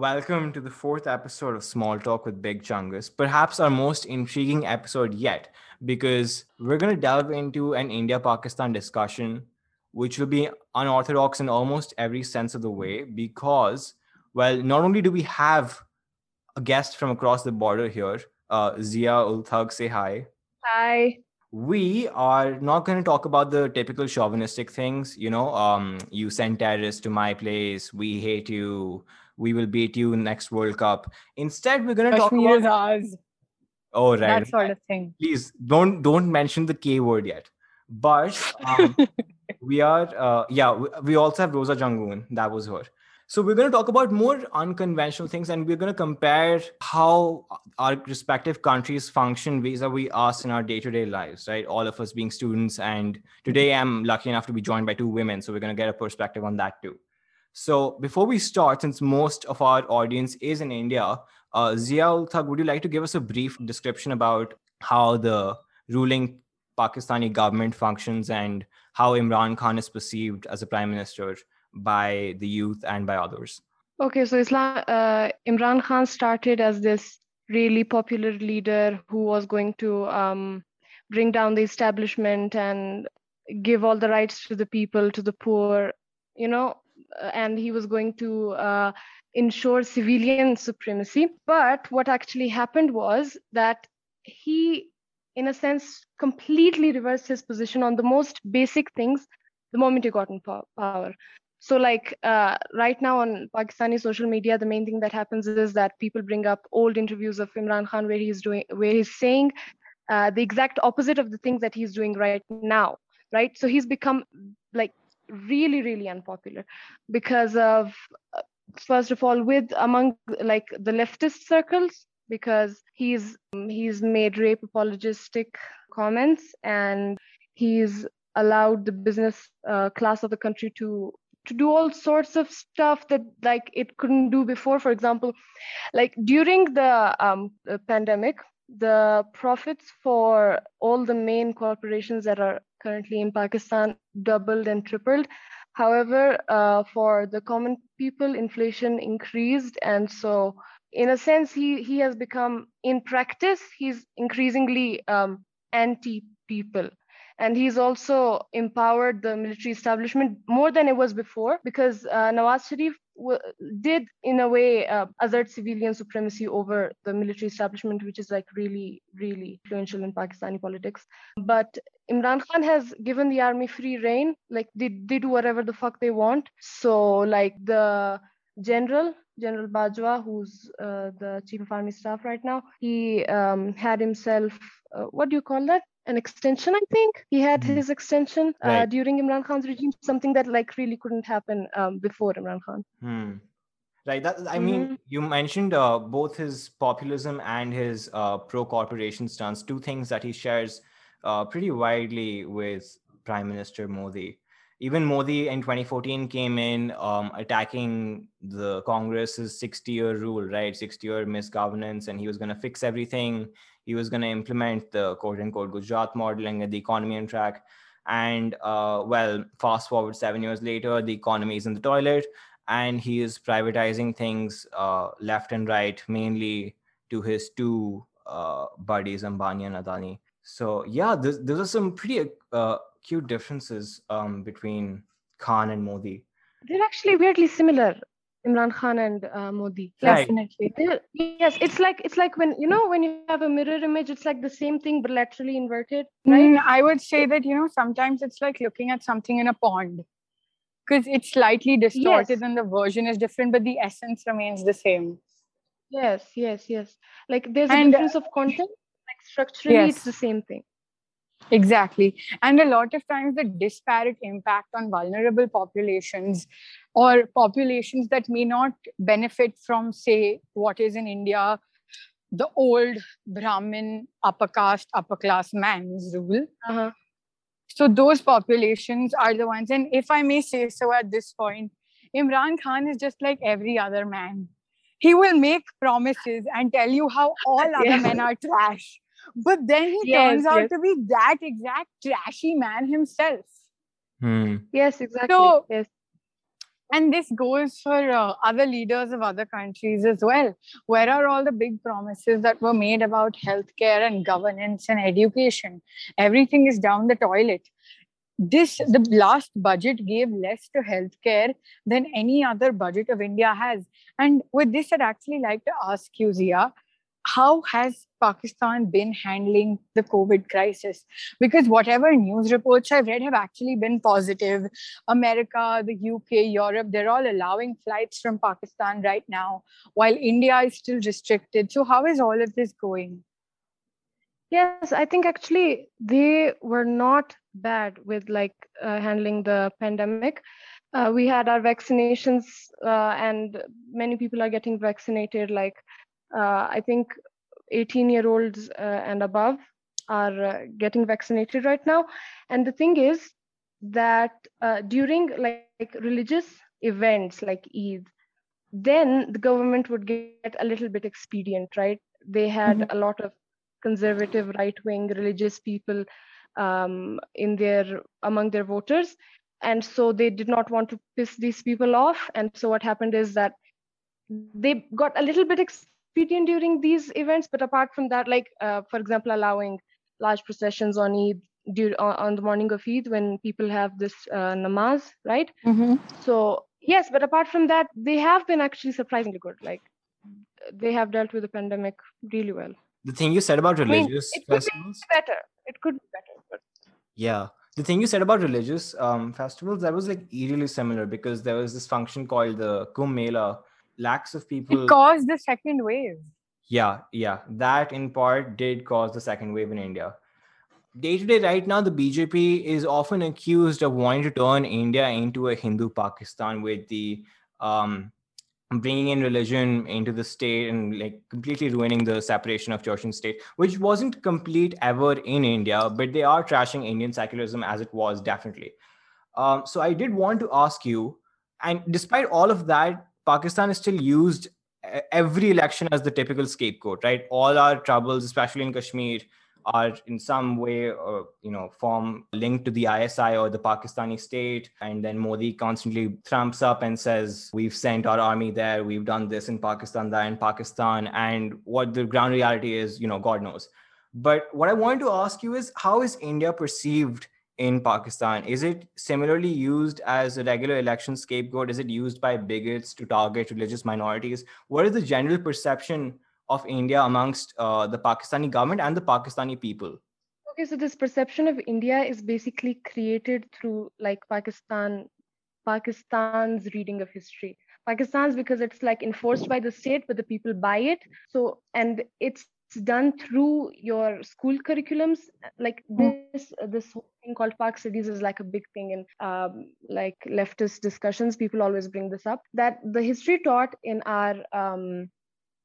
welcome to the fourth episode of Small Talk with Big Chungus, perhaps our most intriguing episode yet, because we're going to delve into an India Pakistan discussion, which will be unorthodox in almost every sense of the way, because, well, not only do we have a guest from across the border here, uh, Zia ul Thug, say hi. Hi. We are not going to talk about the typical chauvinistic things, you know, um, you send terrorists to my place, we hate you, we will beat you next World Cup. Instead, we're going to talk Kashmir about. is ours. Oh, right. That sort of thing. Please don't don't mention the K word yet. But um, we are, uh, yeah, we, we also have Rosa Jangoon. That was her. So we're going to talk about more unconventional things, and we're going to compare how our respective countries function vis-a-vis us in our day-to-day lives. Right, all of us being students, and today I'm lucky enough to be joined by two women, so we're going to get a perspective on that too. So before we start, since most of our audience is in India, uh, Zia Thug, would you like to give us a brief description about how the ruling Pakistani government functions and how Imran Khan is perceived as a prime minister by the youth and by others? Okay, so Islam, uh, Imran Khan started as this really popular leader who was going to um, bring down the establishment and give all the rights to the people, to the poor, you know, and he was going to uh, ensure civilian supremacy. But what actually happened was that he, in a sense, completely reversed his position on the most basic things the moment he got in power. So, like uh, right now on Pakistani social media, the main thing that happens is that people bring up old interviews of Imran Khan where he's doing, where he's saying uh, the exact opposite of the things that he's doing right now. Right. So he's become like really really unpopular because of uh, first of all with among like the leftist circles because he's he's made rape apologistic comments and he's allowed the business uh, class of the country to to do all sorts of stuff that like it couldn't do before. For example like during the, um, the pandemic the profits for all the main corporations that are currently in Pakistan doubled and tripled. However, uh, for the common people, inflation increased, and so in a sense, he he has become in practice he's increasingly um, anti-people and he's also empowered the military establishment more than it was before because uh, Nawaz Sharif did, in a way, uh, assert civilian supremacy over the military establishment, which is like really, really influential in Pakistani politics. But Imran Khan has given the army free reign, like they, they do whatever the fuck they want. So, like the general General Bajwa, who's uh, the chief of army staff right now, he um, had himself, uh, what do you call that? An extension, I think. He had Mhm. his extension uh, Right. during Imran Khan's regime, something that like really couldn't happen um, before Imran Khan. Hmm. Right. That I mean, Mhm. you mentioned uh, both his populism and his uh, pro-corporation stance, two things that he shares uh, pretty widely with Prime Minister Modi. Even Modi in 2014 came in um, attacking the Congress's 60-year rule, right? 60-year misgovernance, and he was going to fix everything. He was going to implement the quote-unquote Gujarat model and the economy on track. And uh, well, fast forward seven years later, the economy is in the toilet and he is privatizing things uh, left and right, mainly to his two uh, buddies, Ambani and Adani. So yeah, there's, those are some pretty uh, cute differences um, between Khan and Modi. They're actually weirdly similar, Imran Khan and uh, Modi. Right. Definitely. They're- yes, it's like it's like when you know when you have a mirror image, it's like the same thing but laterally inverted, right? Mm, I would say that, you know, sometimes it's like looking at something in a pond because it's slightly distorted Yes. and the version is different, but the essence remains the same. Yes, yes, yes. Like there's a And, uh, difference of content, like structurally, it's the same thing. Exactly. And a lot of times, the disparate impact on vulnerable populations or populations that may not benefit from, say, what is in India, the old Brahmin upper caste, upper class man's rule. Uh-huh. So those populations are the ones. And if I may say so at this point, Imran Khan is just like every other man. He will make promises and tell you how all other Yes. men are trash. But then he Yes, turns out yes. to be that exact trashy man himself. Hmm. Yes, exactly. So- yes. And this goes for uh, other leaders of other countries as well. Where are all the big promises that were made about healthcare and governance and education? Everything is down the toilet. This the last budget gave less to healthcare than any other budget of India has. And with this, I'd actually like to ask you, Zia, how has Pakistan been handling the COVID crisis? Because whatever news reports I've read have actually been positive. America, the UK, Europe, they're all allowing flights from Pakistan right now, while India is still restricted. So, how is all of this going? Yes, I think actually they were not bad with like uh, handling the pandemic. Uh, we had our vaccinations, uh, and many people are getting vaccinated. Like I think 18 year olds uh, and above are uh, getting vaccinated right now. And the thing is that during like, like religious events like Eid, then the government would get a little bit expedient, right? They had mm-hmm. a lot of conservative, right-wing religious people um, in their among their voters, and so they did not want to piss these people off. And so what happened is that they got a little bit expedient during these events but apart from that like uh, for example allowing large processions on eid due, on, on, the morning of eid when people have this uh, namaz right? Mm-hmm. so yes but apart from that they have been actually surprisingly good. Like they have dealt with the pandemic really well. The thing you said about religious I mean, it festivals could be better. It could be better but yeah. The thing you said about religious um, festivals that was like eerily similar because there was this function called the kumbh mela lakhs of people it caused the second wave. Yeah yeah. That in part did cause the second wave in india. Day to day right now the bjp is often accused of wanting to turn india into a hindu pakistan with the um, bringing in religion into the state and like completely ruining the separation of church and state which wasn't complete ever in india but they are trashing indian secularism as it was definitely. Um, so i did want to ask you and despite all of that Pakistan is still used every election as the typical scapegoat, right? All our troubles, especially in Kashmir, are in some way, uh, you know, form linked to the ISI or the Pakistani state. And then Modi constantly thumps up and says, "We've sent our army there. We've done this in Pakistan, that in Pakistan." And what the ground reality is, you know, God knows. But what I wanted to ask you is, how is India perceived? In Pakistan? Is it similarly used as a regular election scapegoat? Is it used by bigots to target religious minorities? What is the general perception of India amongst uh, the Pakistani government and the Pakistani people? Okay, so this perception of India is basically created through like Pakistan, Pakistan's reading of history. Pakistan's because it's like enforced by the state, but the people buy it. So and it's done through your school curriculums. Like hmm. this this thing called Pak Studies is like a big thing in um, like leftist discussions. People always bring this up that the history taught in our um,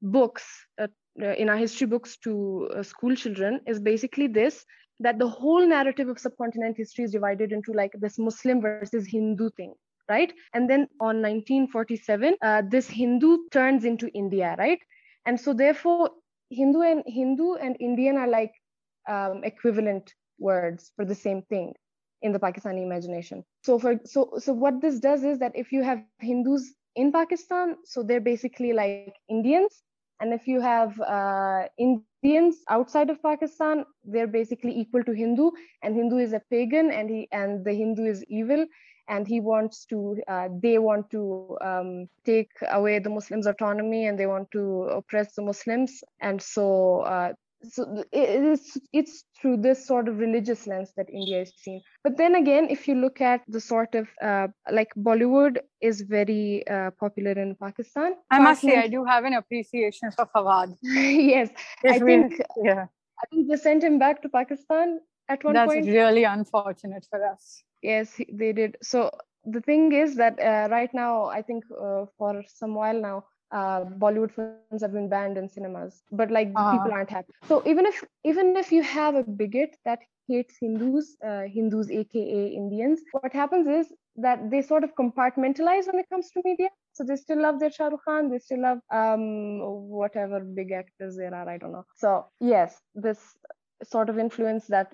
books uh, uh, in our history books to uh, school children is basically this that the whole narrative of subcontinent history is divided into like this muslim versus hindu thing right? And then on 1947 uh, this hindu turns into india right? And so therefore Hindu and Hindu and Indian are like um, equivalent words for the same thing in the Pakistani imagination. So for so so what this does is that if you have Hindus in Pakistan, so they're basically like Indians, and if you have uh, Indians outside of Pakistan, they're basically equal to Hindu, and Hindu is a pagan, and he and the Hindu is evil, and he wants to uh, they want to um, take away the muslims autonomy and they want to oppress the muslims and so uh, so it's it's through this sort of religious lens that India is seen. But then again, if you look at the sort of uh, like Bollywood is very uh, popular in Pakistan. I must say, I do have an appreciation for Fawad. yes, I think yeah, I think they sent him back to Pakistan at one That's point. That's really unfortunate for us yes they did so the thing is that uh, right now i think uh, for some while now uh, bollywood films have been banned in cinemas but like uh-huh. people aren't happy so even if even if you have a bigot that hates hindus uh, hindus aka indians what happens is that they sort of compartmentalize when it comes to media so they still love their Shah Rukh Khan, they still love um, whatever big actors there are, I don't know. So yes, this sort of influence that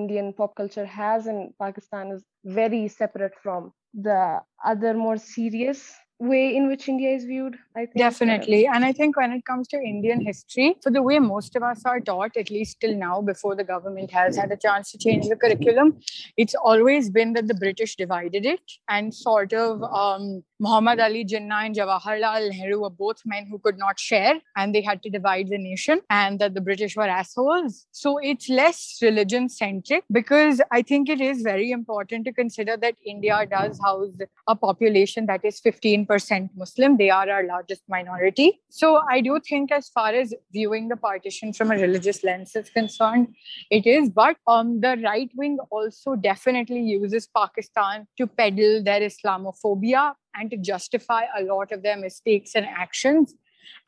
Indian pop culture has in Pakistan is very separate from the other more serious way in which India is viewed. I think definitely, and I think when it comes to Indian history, for the way most of us are taught, at least till now, before the government has had a chance to change the curriculum, it's always been that the British divided it and sort of um, Muhammad Ali Jinnah and Jawaharlal Nehru were both men who could not share and they had to divide the nation and that the British were assholes. So it's less religion centric because I think it is very important to consider that India does house a population that is 15% Muslim. They are our largest minority. So I do think, as far as viewing the partition from a religious lens is concerned, it is. But um, the right wing also definitely uses Pakistan to peddle their Islamophobia and to justify a lot of their mistakes and actions.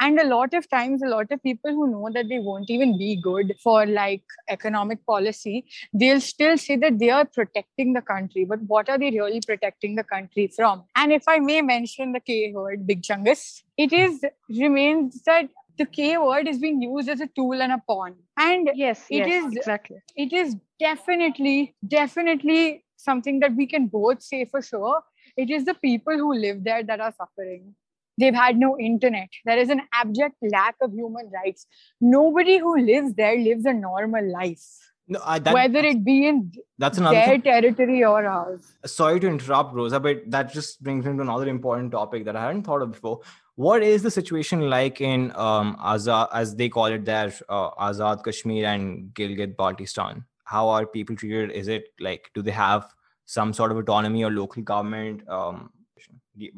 And a lot of times a lot of people who know that they won't even be good for like economic policy they'll still say that they are protecting the country. But what are they really protecting the country from? And if i may mention the k word big chungus it is remains that the k word is being used as a tool and a pawn. And yes it yes, is exactly. it is definitely definitely something that we can both say for sure it is the people who live there that are suffering. They've had no internet. There is an abject lack of human rights. Nobody who lives there lives a normal life. No, that, whether it be in that's another their thing. territory or ours. Sorry to interrupt, Rosa, but that just brings me to another important topic that I hadn't thought of before. What is the situation like in um, Azad, as they call it there, uh, Azad Kashmir and Gilgit Baltistan? How are people treated? Is it like, do they have some sort of autonomy or local government um,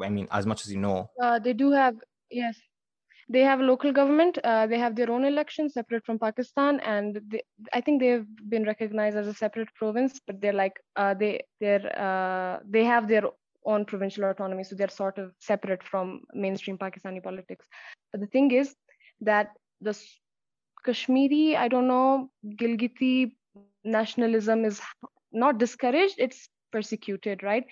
i mean as much as you know. Uh, they do have yes. They have local government. Uh, they have their own elections separate from pakistan and they, i think they've been recognized as a separate province but they're like uh, they they're uh, they have their own provincial autonomy so they're sort of separate from mainstream pakistani politics. But the thing is that the kashmiri i don't know gilgiti nationalism is not discouraged it's persecuted right?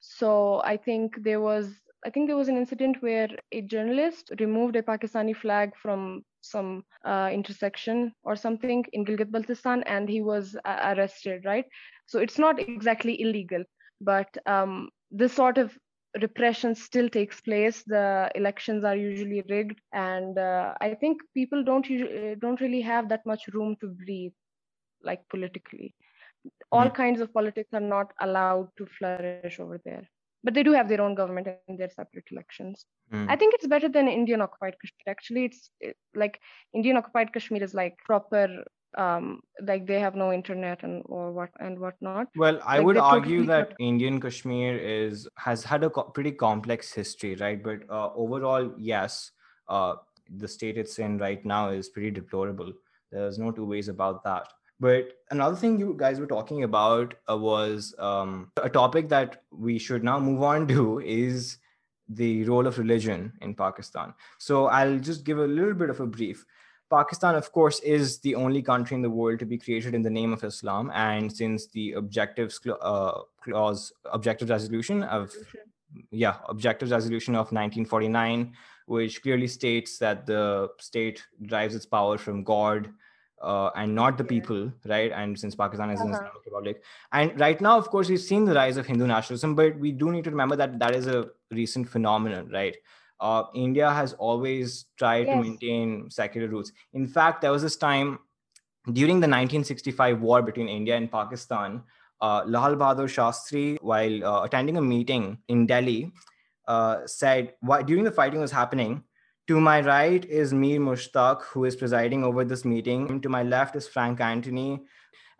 So i think there was i think there was an incident where a journalist removed a pakistani flag from some uh, intersection or something in gilgit baltistan and he was uh, arrested right? So it's not exactly illegal but um, this sort of repression still takes place. The elections are usually rigged and uh, i think people don't usually, don't really have that much room to breathe like politically all mm-hmm. kinds of politics are not allowed to flourish over there. But they do have their own government and their separate elections. Mm. i think it's better than indian occupied kashmir. Actually it's it, like indian occupied kashmir is like proper um like they have no internet and or what and whatnot. Well i like would argue that indian kashmir is has had a co- pretty complex history right? But uh, overall yes uh the state it's in right now is pretty deplorable. There's no two ways about that but another thing you guys were talking about uh, was um, a topic that we should now move on to is the role of religion in Pakistan. So I'll just give a little bit of a brief. Pakistan, of course, is the only country in the world to be created in the name of Islam. And since the objectives uh, clause, objective resolution of, yeah, objective resolution of 1949, which clearly states that the state derives its power from God, uh, and not the people, right? And since Pakistan is uh-huh. an Islamic republic, and right now, of course, we've seen the rise of Hindu nationalism, but we do need to remember that that is a recent phenomenon, right? Uh, India has always tried yes. to maintain secular roots. In fact, there was this time during the 1965 war between India and Pakistan. Uh, Lal Bahadur Shastri, while uh, attending a meeting in Delhi, uh, said why, during the fighting was happening, to my right is Mir Mushtaq, who is presiding over this meeting. To my left is Frank Anthony,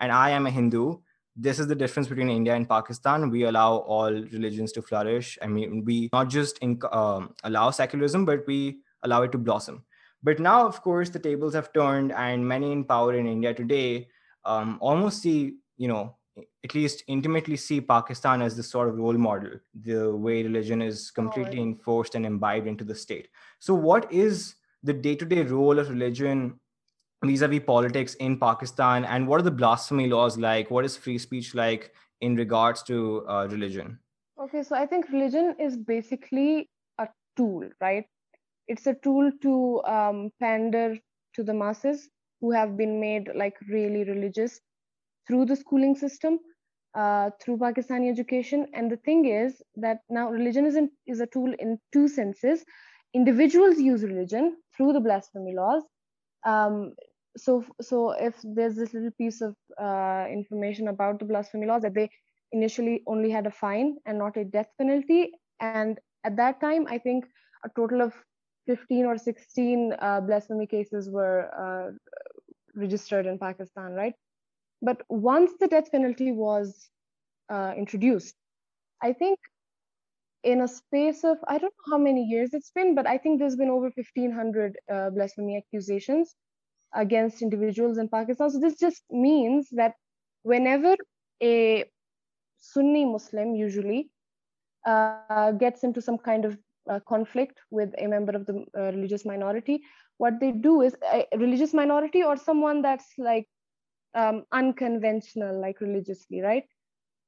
and I am a Hindu. This is the difference between India and Pakistan. We allow all religions to flourish. I mean, we not just in, um, allow secularism, but we allow it to blossom. But now, of course, the tables have turned, and many in power in India today um, almost see, you know, at least intimately see Pakistan as this sort of role model, the way religion is completely enforced and imbibed into the state. So, what is the day to day role of religion vis a vis politics in Pakistan? And what are the blasphemy laws like? What is free speech like in regards to uh, religion? Okay, so I think religion is basically a tool, right? It's a tool to um, pander to the masses who have been made like really religious through the schooling system uh, through Pakistani education. And the thing is that now religion is, in, is a tool in two senses. Individuals use religion through the blasphemy laws. Um, so, so if there's this little piece of uh, information about the blasphemy laws that they initially only had a fine and not a death penalty, and at that time, I think a total of 15 or 16 uh, blasphemy cases were uh, registered in Pakistan, right? But once the death penalty was uh, introduced, I think in a space of, I don't know how many years it's been, but I think there's been over 1,500 uh, blasphemy accusations against individuals in Pakistan. So this just means that whenever a Sunni Muslim usually uh, gets into some kind of uh, conflict with a member of the uh, religious minority, what they do is a religious minority or someone that's like um, unconventional, like religiously, right?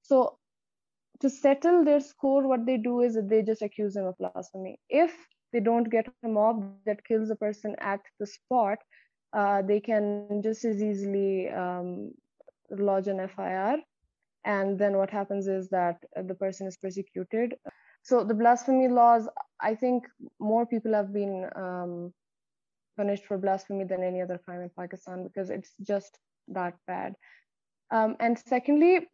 So to settle their score, what they do is they just accuse them of blasphemy. If they don't get a mob that kills a person at the spot, uh, they can just as easily um, lodge an FIR. And then what happens is that the person is persecuted. So the blasphemy laws, I think more people have been um, punished for blasphemy than any other crime in Pakistan because it's just that bad. Um, and secondly,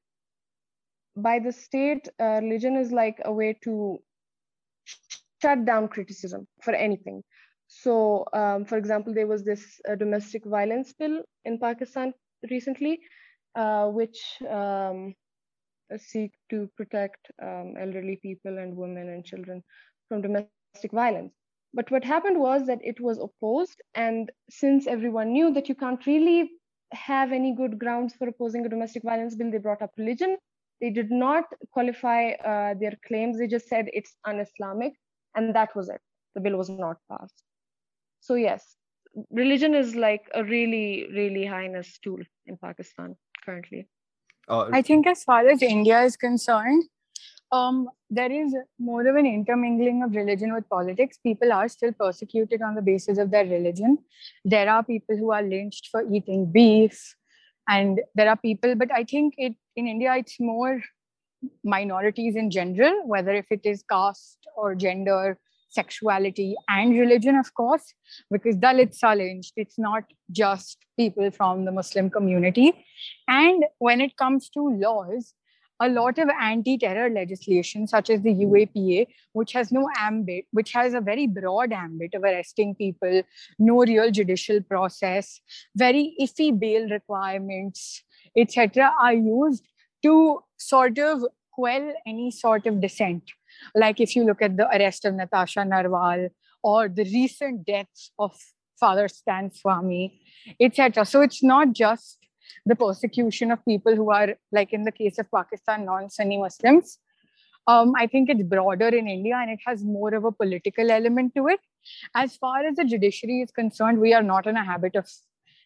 by the state, uh, religion is like a way to shut down criticism for anything. So, um, for example, there was this uh, domestic violence bill in Pakistan recently, uh, which um, seek to protect um, elderly people and women and children from domestic violence. But what happened was that it was opposed, and since everyone knew that you can't really have any good grounds for opposing a domestic violence bill, they brought up religion. They did not qualify uh, their claims. They just said it's un-Islamic, and that was it. The bill was not passed. So yes, religion is like a really, really heinous tool in Pakistan currently. Uh, I think as far as India is concerned, um, there is more of an intermingling of religion with politics. People are still persecuted on the basis of their religion. There are people who are lynched for eating beef, and there are people, but I think it in India it's more minorities in general, whether if it is caste or gender, sexuality, and religion, of course, because Dalits are lynched. It's not just people from the Muslim community. And when it comes to laws, a lot of anti-terror legislation such as the hmm. UAPA, which has no ambit, which has a very broad ambit of arresting people, no real judicial process, very iffy bail requirements, etc., are used to sort of quell any sort of dissent. Like if you look at the arrest of Natasha Narwal or the recent deaths of Father Stan Swamy, etc. So it's not just the persecution of people who are, like in the case of Pakistan, non Sunni Muslims. Um, I think it's broader in India and it has more of a political element to it. As far as the judiciary is concerned, we are not in a habit of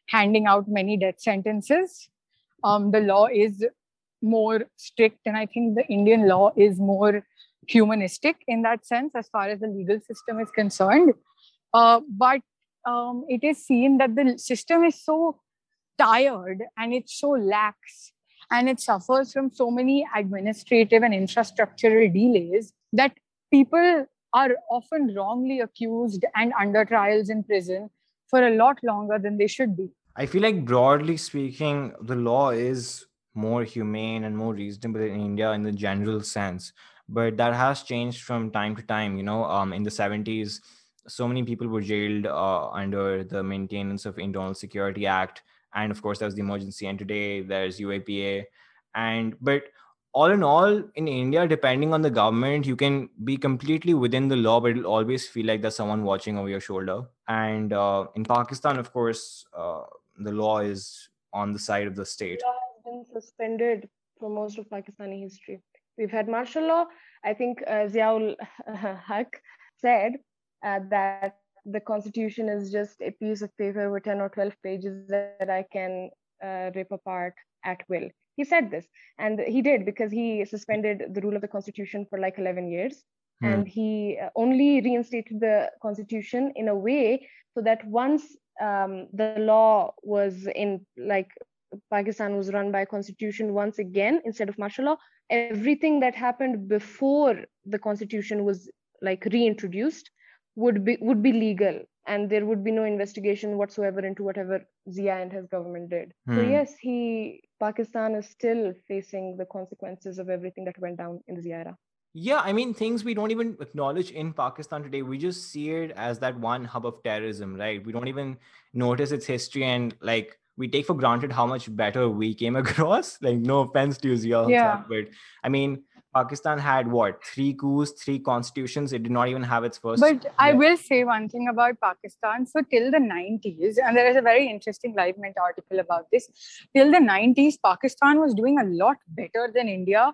handing out many death sentences. Um, the law is more strict, and I think the Indian law is more humanistic in that sense as far as the legal system is concerned. Uh, but um, it is seen that the system is so tired and it's so lax and it suffers from so many administrative and infrastructural delays that people are often wrongly accused and under trials in prison for a lot longer than they should be. I feel like broadly speaking, the law is more humane and more reasonable in India in the general sense. But that has changed from time to time. You know, um, in the 70s, so many people were jailed uh, under the Maintenance of Internal Security Act and of course there's the emergency and today there's uapa and but all in all in india depending on the government you can be completely within the law but it'll always feel like there's someone watching over your shoulder. And uh, in pakistan of course uh, the law is on the side of the state. Law has been suspended for most of pakistani history. We've had martial law. I think uh, ziaul haq said uh, that the constitution is just a piece of paper with 10 or 12 pages that I can uh, rip apart at will. He said this, and he did because he suspended the rule of the constitution for like 11 years. Mm. And he uh, only reinstated the constitution in a way so that once um, the law was in like Pakistan was run by a constitution once again instead of martial law. Everything that happened before the constitution was like reintroduced would be would be legal and there would be no investigation whatsoever into whatever Zia and his government did. Hmm. So yes, he Pakistan is still facing the consequences of everything that went down in the Zia era. Yeah, I mean things we don't even acknowledge in Pakistan today. We just see it as that one hub of terrorism, right? We don't even notice its history and like we take for granted how much better we came across. Like no offense to Zia, yeah. but I mean Pakistan had what three coups, three constitutions. It did not even have its first. But I will say one thing about Pakistan. So till the 90s, and there is a very interesting LiveMint article about this. Till the 90s, Pakistan was doing a lot better than India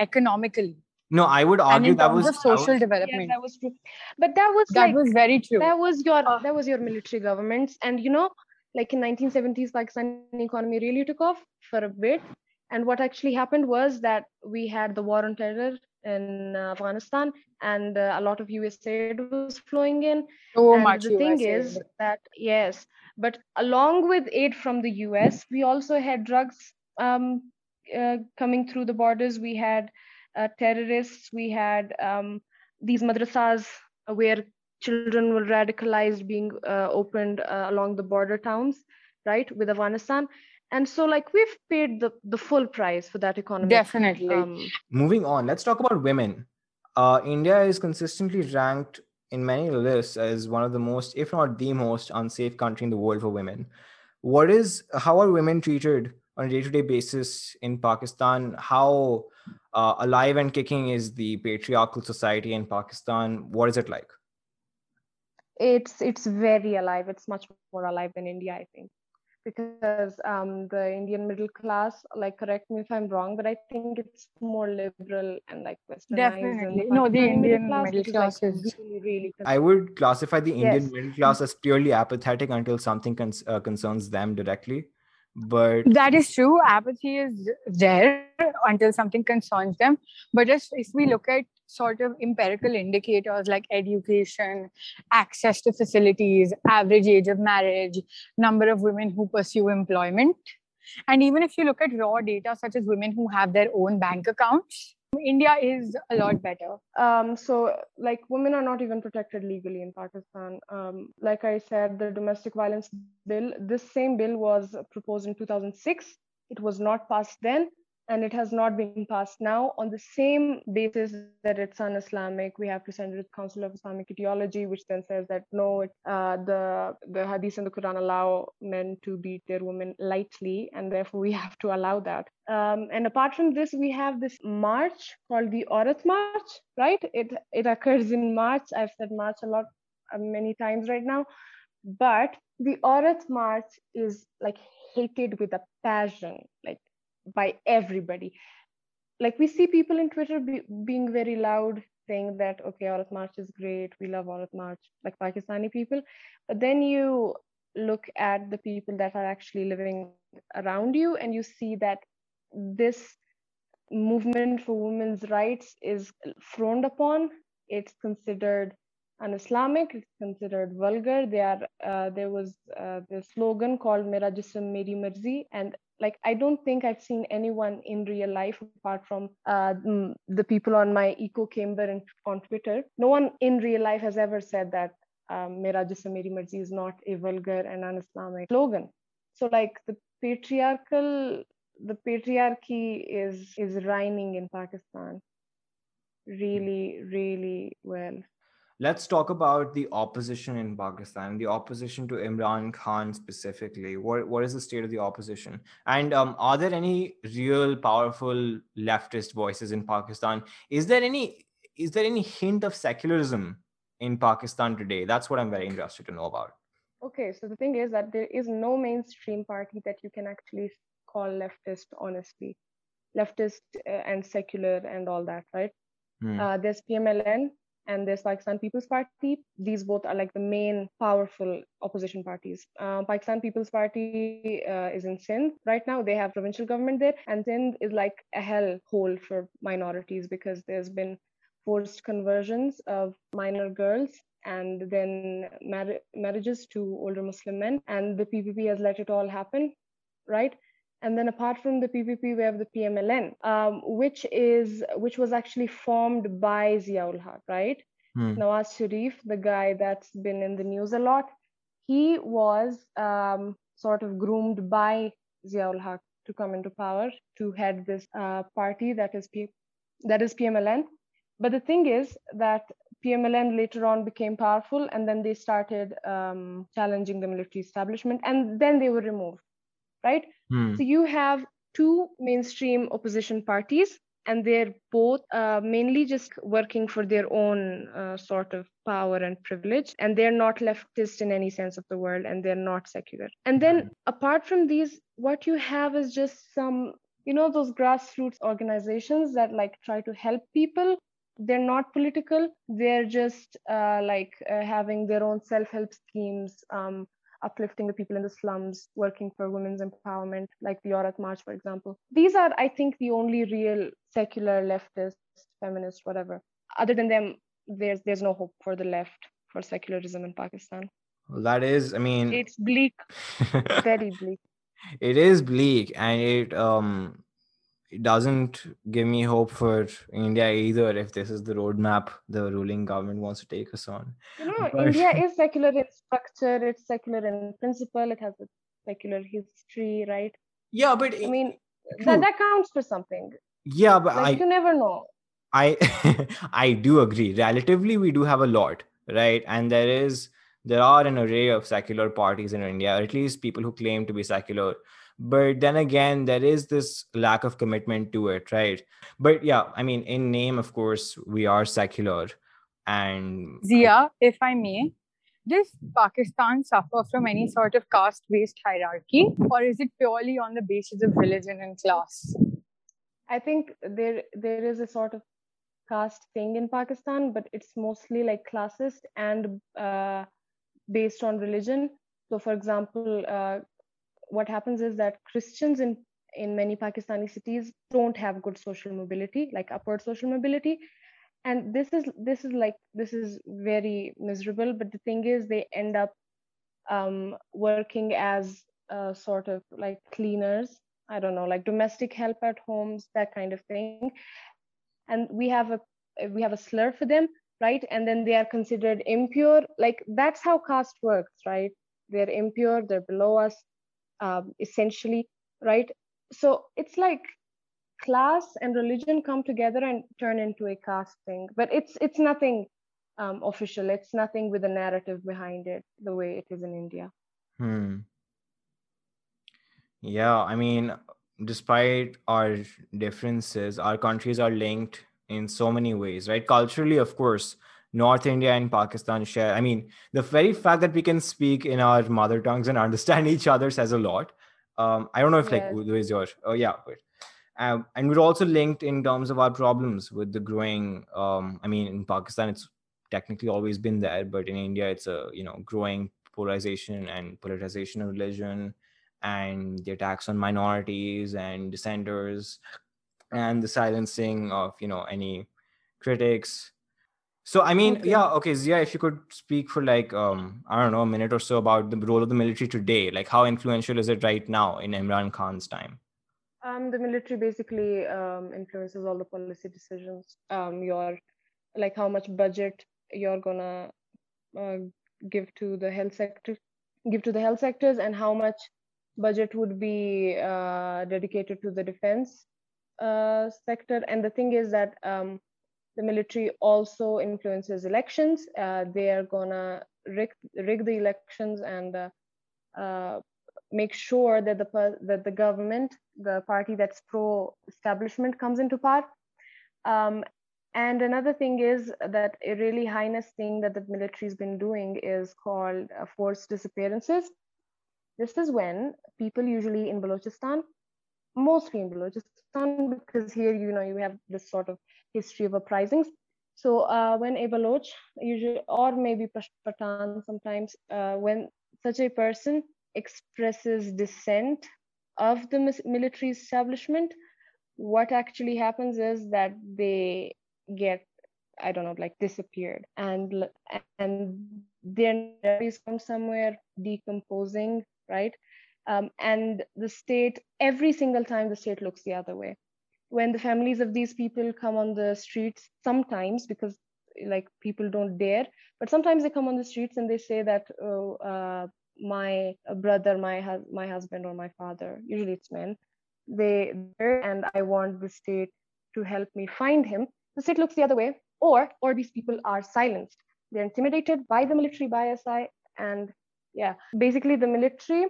economically. No, I would argue that was social was, development. that was true. But that was that like, was very true. That was your uh, that was your military governments, and you know, like in 1970s, Pakistan economy really took off for a bit and what actually happened was that we had the war on terror in uh, Afghanistan, and uh, a lot of US aid was flowing in. So and much. The thing is that yes, but along with aid from the US, we also had drugs um, uh, coming through the borders. We had uh, terrorists. We had um, these madrasas where children were radicalized, being uh, opened uh, along the border towns, right, with Afghanistan and so like we've paid the the full price for that economy. Definitely. Um, moving on let's talk about women. Uh, india is consistently ranked in many lists as one of the most if not the most unsafe country in the world for women. What is how are women treated on a day-to-day basis in pakistan? How uh, alive and kicking is the patriarchal society in pakistan? What is it like? It's it's very alive. It's much more alive than india i think because um, the Indian middle class, like, correct me if I'm wrong, but I think it's more liberal and like Western. Definitely, no, the Indian middle class, middle class is, like, really, really. I would classify the Indian yes. middle class as purely apathetic until something con- uh, concerns them directly. But that is true. Apathy is there until something concerns them. But just if we look at sort of empirical indicators like education, access to facilities, average age of marriage, number of women who pursue employment. And even if you look at raw data, such as women who have their own bank accounts, India is a lot better. Um, so, like, women are not even protected legally in Pakistan. Um, like I said, the domestic violence bill, this same bill was proposed in 2006. It was not passed then and it has not been passed now on the same basis that it's un-Islamic. We have to send it to the Council of Islamic Ideology, which then says that no, it, uh, the the Hadith and the Quran allow men to beat their women lightly, and therefore we have to allow that. Um, and apart from this, we have this march called the Aurat March, right? It it occurs in March. I've said March a lot, uh, many times right now, but the Aurat March is like hated with a passion, like by everybody like we see people in twitter be, being very loud saying that okay Aurat March is great we love Aurat March like Pakistani people but then you look at the people that are actually living around you and you see that this movement for women's rights is frowned upon it's considered un-Islamic. It's considered vulgar. They are uh, there was uh, the slogan called "Mera Jism Meri Marzi," and like I don't think I've seen anyone in real life apart from uh, the people on my echo chamber and on Twitter. No one in real life has ever said that um, "Mera Jism Meri Marzi" is not a vulgar and un-Islamic slogan. So like the patriarchal, the patriarchy is is reigning in Pakistan really, really well let's talk about the opposition in Pakistan, the opposition to Imran Khan specifically. What, what is the state of the opposition? And um, are there any real powerful leftist voices in Pakistan? Is there any is there any hint of secularism in Pakistan today? That's what I'm very interested to know about. Okay, so the thing is that there is no mainstream party that you can actually call leftist, honestly, leftist uh, and secular and all that, right? Hmm. Uh, there's PMLN, and there's Pakistan People's Party. These both are like the main powerful opposition parties. Uh, Pakistan People's Party uh, is in Sindh right now. They have provincial government there, and Sindh is like a hell hole for minorities because there's been forced conversions of minor girls and then mar- marriages to older Muslim men, and the PPP has let it all happen, right? And then apart from the PPP, we have the PMLN, um, which is which was actually formed by Ziaul Haq, right? Hmm. Nawaz Sharif, the guy that's been in the news a lot, he was um, sort of groomed by Ziaul Haq to come into power to head this uh, party that is P- that is PMLN. But the thing is that PMLN later on became powerful, and then they started um, challenging the military establishment, and then they were removed, right? Hmm. So you have two mainstream opposition parties, and they're both uh, mainly just working for their own uh, sort of power and privilege, and they're not leftist in any sense of the word, and they're not secular. And then hmm. apart from these, what you have is just some you know those grassroots organizations that like try to help people they're not political they're just uh, like uh, having their own self-help schemes um, uplifting the people in the slums working for women's empowerment like the Aurat march for example. These are i think the only real secular leftist feminist whatever. Other than them there's there's no hope for the left for secularism in pakistan. Well, that is i mean it's bleak. Very bleak. It is bleak and it um it doesn't give me hope for India either if this is the roadmap the ruling government wants to take us on. You know, but... India is secular in structure, it's secular in principle, it has a secular history, right? Yeah, but I mean that, that counts for something. Yeah, but like, I you never know. I I do agree. Relatively, we do have a lot, right? And there is there are an array of secular parties in India, or at least people who claim to be secular but then again there is this lack of commitment to it right? But yeah i mean in name of course we are secular and zia if i may does pakistan suffer from any sort of caste based hierarchy or is it purely on the basis of religion and class? I think there there is a sort of caste thing in pakistan but it's mostly like classist and uh, based on religion. So for example uh, what happens is that Christians in in many Pakistani cities don't have good social mobility, like upward social mobility. And this is this is like this is very miserable. But the thing is, they end up um, working as a sort of like cleaners. I don't know, like domestic help at homes, that kind of thing. And we have a we have a slur for them, right? And then they are considered impure. Like that's how caste works, right? They're impure. They're below us um, essentially, right? So it's like class and religion come together and turn into a caste thing, but it's it's nothing um, official. It's nothing with a narrative behind it, the way it is in India. Hmm. Yeah, I mean, despite our differences, our countries are linked in so many ways, right? Culturally, of course, North India and Pakistan share. I mean, the very fact that we can speak in our mother tongues and understand each other says a lot. Um, I don't know if like Urdu is yours. Oh yeah, but um, and we're also linked in terms of our problems with the growing. Um, I mean, in Pakistan, it's technically always been there, but in India, it's a you know growing polarization and politicization of religion, and the attacks on minorities and dissenters, and the silencing of you know any critics so I mean, okay. yeah, okay, Zia, if you could speak for like um, I don't know, a minute or so about the role of the military today, like how influential is it right now in Imran Khan's time? Um, the military basically um, influences all the policy decisions. Um, your like how much budget you're gonna uh, give to the health sector, give to the health sectors, and how much budget would be uh, dedicated to the defense uh, sector. And the thing is that um, the military also influences elections. Uh, they are gonna rig, rig the elections and uh, uh, make sure that the that the government, the party that's pro-establishment, comes into power. Um, and another thing is that a really heinous thing that the military's been doing is called uh, forced disappearances. This is when people usually in Balochistan, mostly in Balochistan, because here you know you have this sort of history of uprisings. So uh, when a Baloch, usually, or maybe Pathan sometimes, uh, when such a person expresses dissent of the military establishment, what actually happens is that they get, I don't know, like disappeared, and and their bodies come somewhere decomposing, right? Um, and the state, every single time, the state looks the other way. When the families of these people come on the streets, sometimes because like people don't dare, but sometimes they come on the streets and they say that, oh, uh, my brother, my hu- my husband, or my father, usually it's men, they and I want the state to help me find him. The state looks the other way, or or these people are silenced. They're intimidated by the military, by ISI, and yeah, basically the military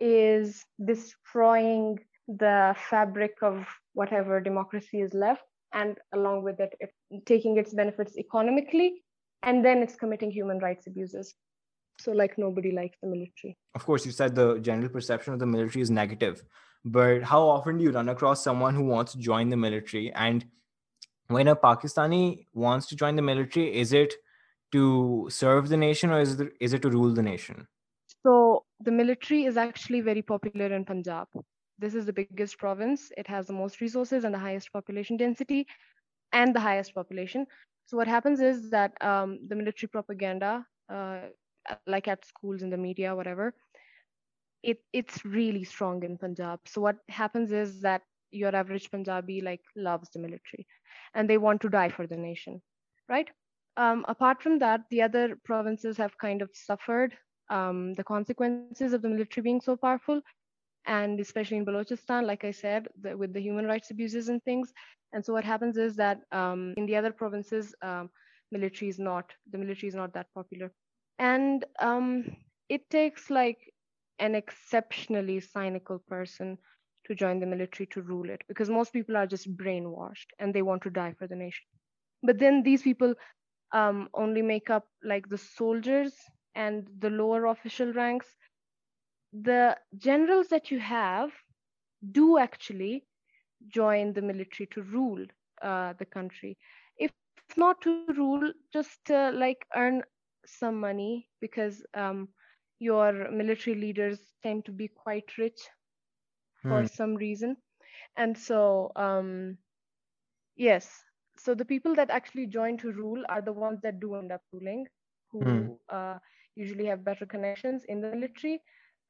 is destroying the fabric of whatever democracy is left, and along with it, it taking its benefits economically, and then it's committing human rights abuses. So, like, nobody likes the military. Of course, you said the general perception of the military is negative, but how often do you run across someone who wants to join the military? And when a Pakistani wants to join the military, is it to serve the nation or is it, is it to rule the nation? So, the military is actually very popular in Punjab. This is the biggest province. It has the most resources and the highest population density and the highest population. So, what happens is that um, the military propaganda, uh, like at schools in the media, whatever, it it's really strong in Punjab. So, what happens is that your average Punjabi like loves the military and they want to die for the nation, right? Um, apart from that, the other provinces have kind of suffered um, the consequences of the military being so powerful, and especially in Balochistan, like I said, the, with the human rights abuses and things. And so what happens is that um, in the other provinces, um, military is not the military is not that popular, and um, it takes like an exceptionally cynical person to join the military to rule it because most people are just brainwashed and they want to die for the nation. But then these people um, only make up like the soldiers and the lower official ranks, the generals that you have do actually join the military to rule uh, the country. If not to rule, just uh, like earn some money because um, your military leaders tend to be quite rich for hmm. some reason. And so, um, yes, so the people that actually join to rule are the ones that do end up ruling, who mm. uh, usually have better connections in the military.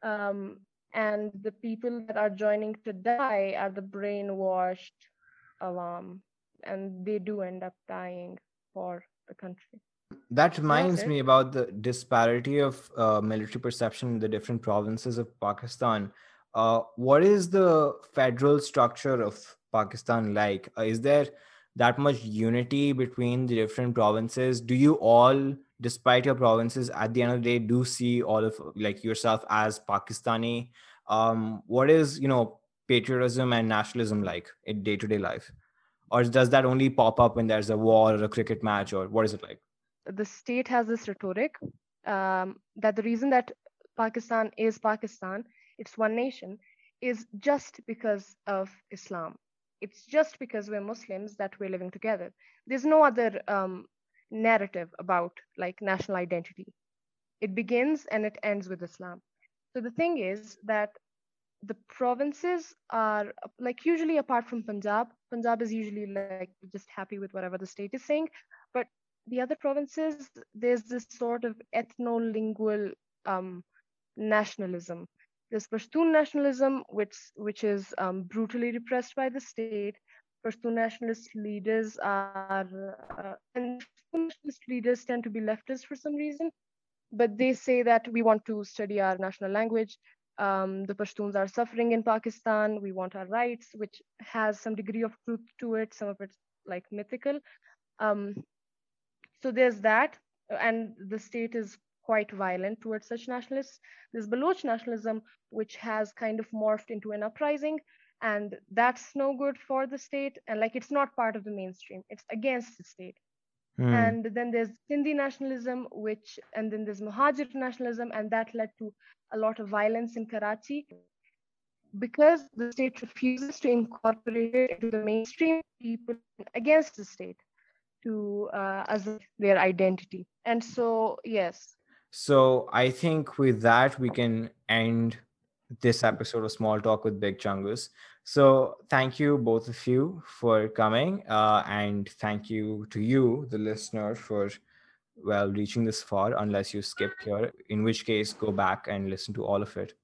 Um, and the people that are joining to die are the brainwashed alarm, and they do end up dying for the country. That reminds me about the disparity of uh, military perception in the different provinces of Pakistan. Uh, what is the federal structure of Pakistan like? Uh, is there that much unity between the different provinces. Do you all despite your provinces at the end of the day do see all of like yourself as pakistani? Um what is you know patriotism and nationalism like in day-to-day life? Or does that only pop up when there's a war or a cricket match or what is it like? The state has this rhetoric um, that the reason that pakistan is pakistan it's one nation is just because of islam it's just because we're Muslims that we're living together. There's no other um, narrative about like national identity. It begins and it ends with Islam. So the thing is that the provinces are like usually apart from Punjab, Punjab is usually like just happy with whatever the state is saying. But the other provinces, there's this sort of ethno-lingual um, nationalism there's Pashtun nationalism, which, which is um, brutally repressed by the state. Pashtun nationalist leaders are, uh, and nationalist leaders tend to be leftist for some reason, but they say that we want to study our national language. Um, the Pashtuns are suffering in Pakistan. We want our rights, which has some degree of truth to it. Some of it's like mythical. Um, so there's that, and the state is quite violent towards such nationalists. There's Baloch nationalism, which has kind of morphed into an uprising, and that's no good for the state. And like it's not part of the mainstream, it's against the state. Mm. And then there's Sindhi nationalism, which, and then there's Muhajir nationalism, and that led to a lot of violence in Karachi. Because the state refuses to incorporate it into the mainstream, people against the state to uh, as their identity. And so, yes, so I think with that, we can end this episode of Small Talk with Big Chungus. So thank you, both of you, for coming. Uh, and thank you to you, the listener, for well reaching this far, unless you skipped here, in which case go back and listen to all of it.